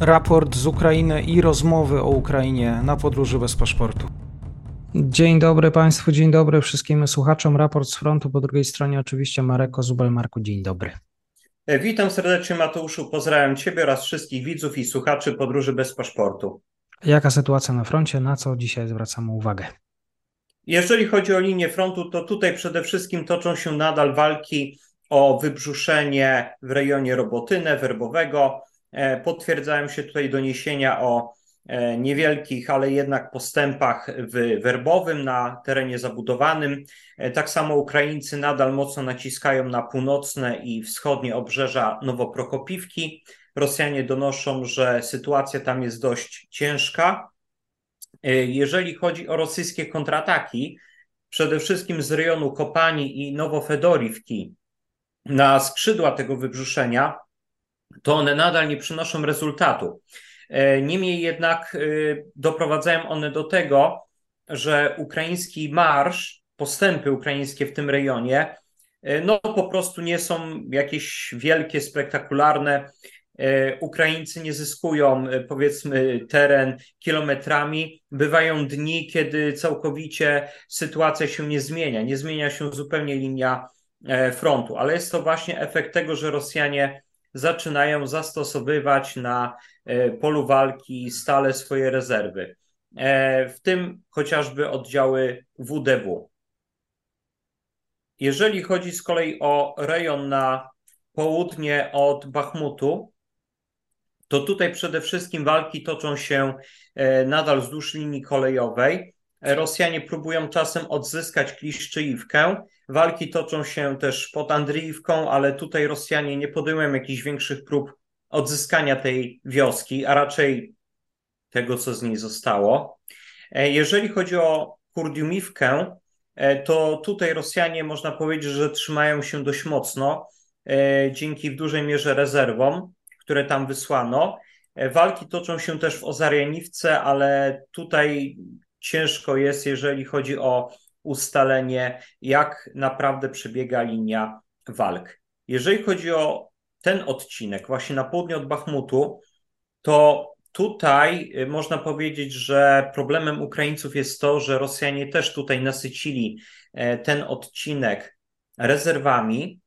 raport z Ukrainy i rozmowy o Ukrainie na podróży bez paszportu. Dzień dobry Państwu, dzień dobry wszystkim słuchaczom. Raport z frontu, po drugiej stronie oczywiście Marek Kozubel. Marku, dzień dobry. Witam serdecznie Mateuszu, pozdrawiam Ciebie oraz wszystkich widzów i słuchaczy podróży bez paszportu. Jaka sytuacja na froncie, na co dzisiaj zwracamy uwagę? Jeżeli chodzi o linię frontu, to tutaj przede wszystkim toczą się nadal walki o wybrzuszenie w rejonie Robotynę, Werbowego. E, potwierdzają się tutaj doniesienia o e, niewielkich, ale jednak postępach w Werbowym na terenie zabudowanym. E, tak samo Ukraińcy nadal mocno naciskają na północne i wschodnie obrzeża Nowoprokopiwki. Rosjanie donoszą, że sytuacja tam jest dość ciężka. Jeżeli chodzi o rosyjskie kontrataki, przede wszystkim z rejonu Kopani i Nowofedorivki na skrzydła tego wybrzuszenia, to one nadal nie przynoszą rezultatu. E, niemniej jednak e, doprowadzają one do tego, że ukraiński marsz, postępy ukraińskie w tym rejonie, e, no po prostu nie są jakieś wielkie, spektakularne. Ukraińcy nie zyskują, powiedzmy, teren kilometrami. Bywają dni, kiedy całkowicie sytuacja się nie zmienia, nie zmienia się zupełnie linia frontu, ale jest to właśnie efekt tego, że Rosjanie zaczynają zastosowywać na e, polu walki stale swoje rezerwy, e, w tym chociażby oddziały WDW. Jeżeli chodzi z kolei o rejon na południe od Bachmutu, to tutaj przede wszystkim walki toczą się e, nadal wzdłuż linii kolejowej. Rosjanie próbują czasem odzyskać Kliszczyjówkę. Walki toczą się też pod Andriiwką, ale tutaj Rosjanie nie podejmują jakichś większych prób odzyskania tej wioski, a raczej tego, co z niej zostało. E, jeżeli chodzi o Kurdiumiwkę, e, to tutaj Rosjanie można powiedzieć, że trzymają się dość mocno e, dzięki w dużej mierze rezerwom, które tam wysłano. Walki toczą się też w Ozarianiwce, ale tutaj ciężko jest, jeżeli chodzi o ustalenie, jak naprawdę przebiega linia walk. Jeżeli chodzi o ten odcinek, właśnie na południe od Bachmutu, to tutaj y, można powiedzieć, że problemem Ukraińców jest to, że Rosjanie też tutaj nasycili e, ten odcinek rezerwami.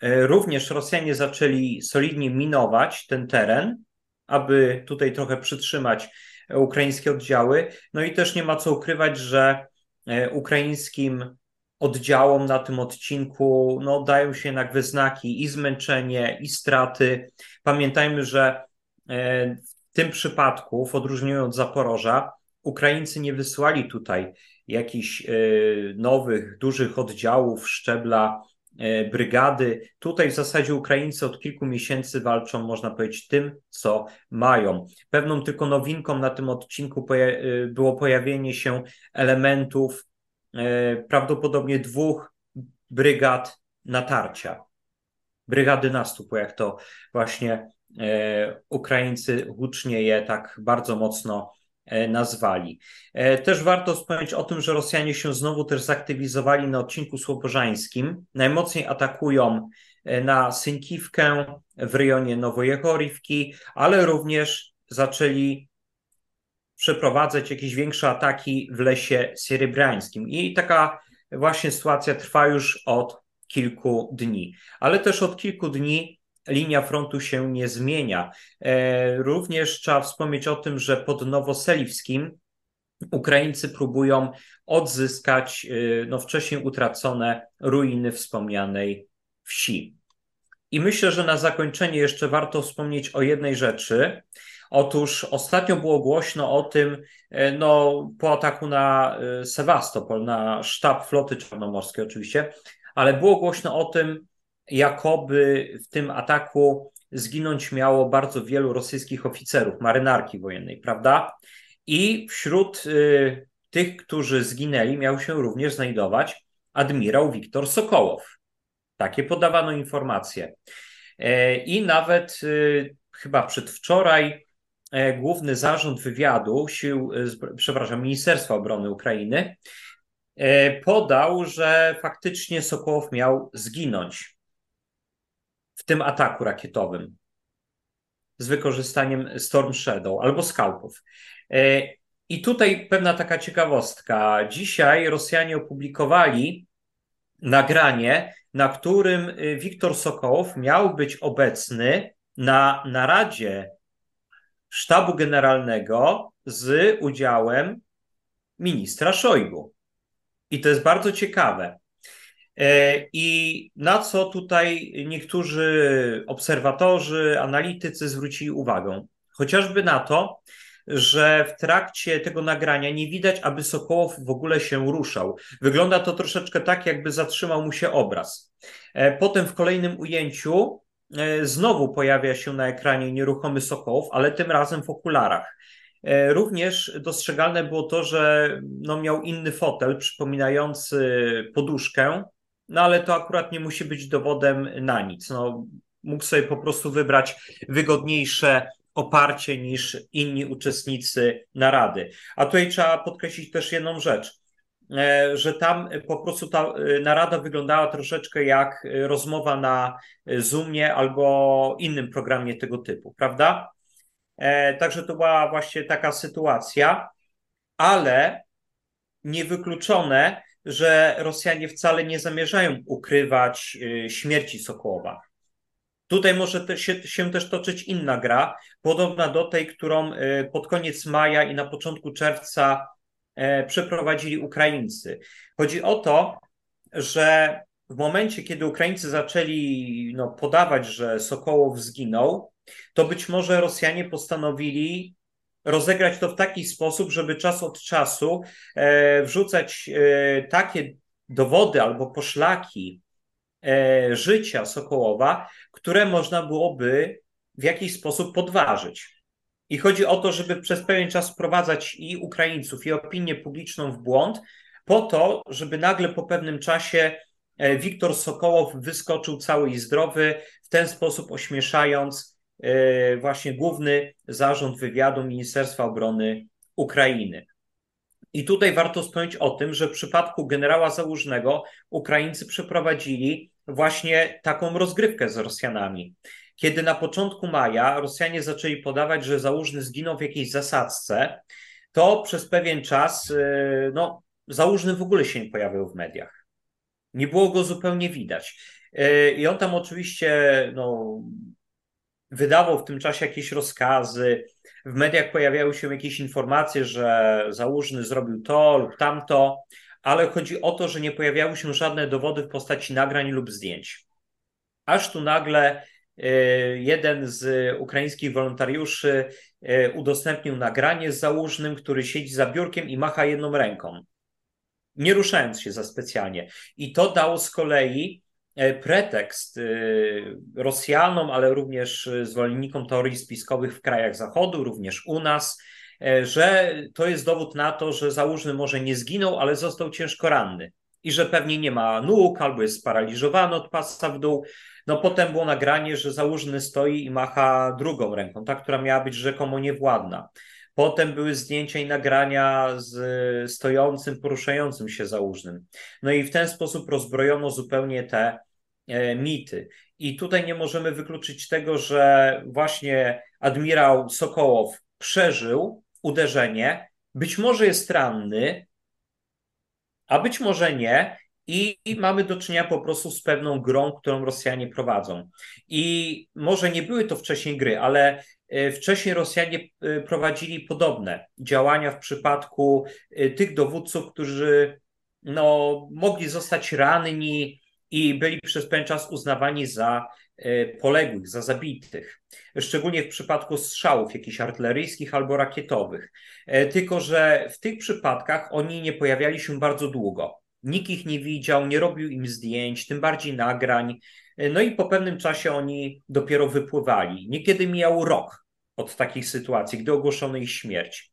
E, również Rosjanie zaczęli solidnie minować ten teren, aby tutaj trochę przytrzymać ukraińskie oddziały. No i też nie ma co ukrywać, że e, ukraińskim oddziałom na tym odcinku no, dają się jednak wyznaki i zmęczenie, i straty. Pamiętajmy, że e, w tym przypadku, w odróżnieniu od Zaporoża, Ukraińcy nie wysłali tutaj jakichś e, nowych, dużych oddziałów szczebla brygady. Tutaj w zasadzie Ukraińcy od kilku miesięcy walczą, można powiedzieć, tym, co mają. Pewną tylko nowinką na tym odcinku e, było pojawienie się elementów e, prawdopodobnie dwóch brygad natarcia. Brygady nastupu, jak to właśnie Ukraińcy hucznie je tak bardzo mocno E, nazwali. E, też warto wspomnieć o tym, że Rosjanie się znowu też zaktywizowali na odcinku słopożańskim. Najmocniej atakują e, na Synkiwkę w rejonie Nowojechorivki, ale również zaczęli przeprowadzać jakieś większe ataki w lesie sierebrańskim. I taka właśnie sytuacja trwa już od kilku dni. Ale też od kilku dni linia frontu się nie zmienia. E, również trzeba wspomnieć o tym, że pod Nowoseliwskim Ukraińcy próbują odzyskać e, no, wcześniej utracone ruiny wspomnianej wsi. I myślę, że na zakończenie jeszcze warto wspomnieć o jednej rzeczy. Otóż ostatnio było głośno o tym, e, no, po ataku na Sewastopol, na sztab floty czarnomorskiej oczywiście, ale było głośno o tym, jakoby w tym ataku zginąć miało bardzo wielu rosyjskich oficerów marynarki wojennej, prawda? I wśród y, tych, którzy zginęli, miał się również znajdować admirał Wiktor Sokołow. Takie podawano informacje. E, I nawet y, chyba przedwczoraj e, Główny Zarząd Wywiadu Sił, y, przepraszam, Ministerstwa Obrony Ukrainy e, podał, że faktycznie Sokołow miał zginąć tym ataku rakietowym. z wykorzystaniem Storm Shadow albo skalpów. I tutaj pewna taka ciekawostka. Dzisiaj Rosjanie opublikowali nagranie, na którym Wiktor Sokołow miał być obecny na naradzie sztabu generalnego z udziałem ministra Szojgu. I to jest bardzo ciekawe. E, I na co tutaj niektórzy obserwatorzy, analitycy zwrócili uwagę? Chociażby na to, że w trakcie tego nagrania nie widać, aby Sokołow w ogóle się ruszał. Wygląda to troszeczkę tak, jakby zatrzymał mu się obraz. E, potem w kolejnym ujęciu e, znowu pojawia się na ekranie nieruchomy Sokołow, ale tym razem w okularach. Również dostrzegalne było to, że no miał inny fotel przypominający poduszkę, no ale to akurat nie musi być dowodem na nic. No, mógł sobie po prostu wybrać wygodniejsze oparcie niż inni uczestnicy narady. A tutaj trzeba podkreślić też jedną rzecz, e, że tam po prostu ta e, narada wyglądała troszeczkę jak rozmowa na Zoomie albo innym programie tego typu, prawda? E, także to była właśnie taka sytuacja, ale niewykluczone, że Rosjanie wcale nie zamierzają ukrywać e, śmierci Sokołowa. Tutaj może się, się, też toczyć inna gra, podobna do tej, którą e, pod koniec maja i na początku czerwca przeprowadzili Ukraińcy. Chodzi o to, że w momencie, kiedy Ukraińcy zaczęli no, podawać, że Sokołow zginął, to być może Rosjanie postanowili rozegrać to w taki sposób, żeby czas od czasu e, wrzucać e, takie dowody albo poszlaki e, życia Sokołowa, które można byłoby w jakiś sposób podważyć. I chodzi o to, żeby przez pewien czas wprowadzać i Ukraińców, i opinię publiczną w błąd, po to, żeby nagle po pewnym czasie Wiktor Sokołow wyskoczył cały i zdrowy, w ten sposób ośmieszając właśnie główny zarząd wywiadu Ministerstwa Obrony Ukrainy. I tutaj warto wspomnieć o tym, że w przypadku generała Załużnego Ukraińcy przeprowadzili właśnie taką rozgrywkę z Rosjanami. Kiedy na początku maja Rosjanie zaczęli podawać, że Załużny zginął w jakiejś zasadzce, to przez pewien czas e, no, Załużny w ogóle się nie pojawił w mediach. Nie było go zupełnie widać. E, I on tam oczywiście no, wydawał w tym czasie jakieś rozkazy. W mediach pojawiały się jakieś informacje, że Załużny zrobił to lub tamto, ale chodzi o to, że nie pojawiały się żadne dowody w postaci nagrań lub zdjęć. Aż tu nagle y, jeden z ukraińskich wolontariuszy y, udostępnił nagranie z Załużnym, który siedzi za biurkiem i macha jedną ręką, nie ruszając się za specjalnie. I to dało z kolei pretekst y, Rosjanom, ale również zwolennikom teorii spiskowych w krajach Zachodu, również u nas, e, że to jest dowód na to, że Załużny może nie zginął, ale został ciężko ranny i że pewnie nie ma nóg albo jest sparaliżowany od pasa w dół. No potem było nagranie, że Załużny stoi i macha drugą ręką, ta, która miała być rzekomo niewładna. Potem były zdjęcia i nagrania z stojącym, poruszającym się Załużnym. No i w ten sposób rozbrojono zupełnie te E, mity. I tutaj nie możemy wykluczyć tego, że właśnie admirał Sokołow przeżył uderzenie, być może jest ranny, a być może nie. I mamy do czynienia po prostu z pewną grą, którą Rosjanie prowadzą. I może nie były to wcześniej gry, ale e, wcześniej Rosjanie e, prowadzili podobne działania w przypadku tych dowódców, którzy no, mogli zostać ranni, i byli przez pewien czas uznawani za e, poległych, za zabitych. Szczególnie w przypadku strzałów jakichś artyleryjskich albo rakietowych. E, tylko, że w tych przypadkach oni nie pojawiali się bardzo długo. Nikt ich nie widział, nie robił im zdjęć, tym bardziej nagrań. E, no i po pewnym czasie oni dopiero wypływali. Niekiedy mijał rok od takich sytuacji, gdy ogłoszono ich śmierć.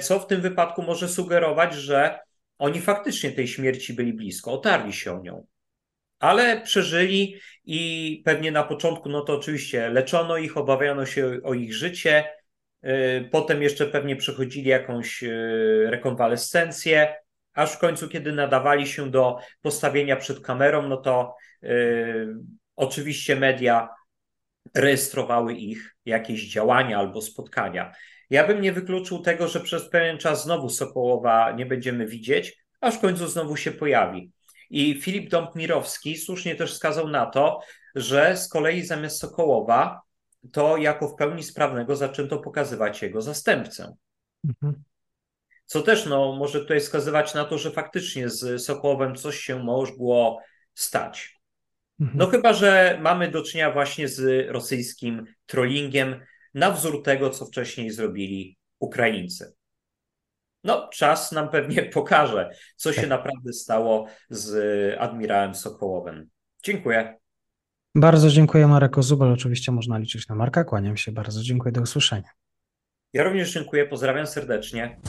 Co w tym wypadku może sugerować, że oni faktycznie tej śmierci byli blisko, otarli się o nią ale przeżyli i pewnie na początku, no to oczywiście leczono ich, obawiano się o ich życie. Y, potem jeszcze pewnie przechodzili jakąś y, rekonwalescencję, aż w końcu, kiedy nadawali się do postawienia przed kamerą, no to y, oczywiście media rejestrowały ich jakieś działania albo spotkania. Ja bym nie wykluczył tego, że przez pewien czas znowu Sokołowa nie będziemy widzieć, aż w końcu znowu się pojawi. I Filip Dąb-Mirowski słusznie też wskazał na to, że z kolei zamiast Sokołowa to jako w pełni sprawnego zaczęto pokazywać jego zastępcę. Mhm. Co też no, może tutaj wskazywać na to, że faktycznie z Sokołowem coś się mogło stać. Mhm. No chyba, że mamy do czynienia właśnie z rosyjskim trollingiem na wzór tego, co wcześniej zrobili Ukraińcy. No, czas nam pewnie pokaże, co się naprawdę stało z admirałem Sokołowem. Dziękuję. Bardzo dziękuję Marek Ozubel. Oczywiście można liczyć na Marka. Kłaniam się bardzo. Dziękuję. Do usłyszenia. Ja również dziękuję. Pozdrawiam serdecznie.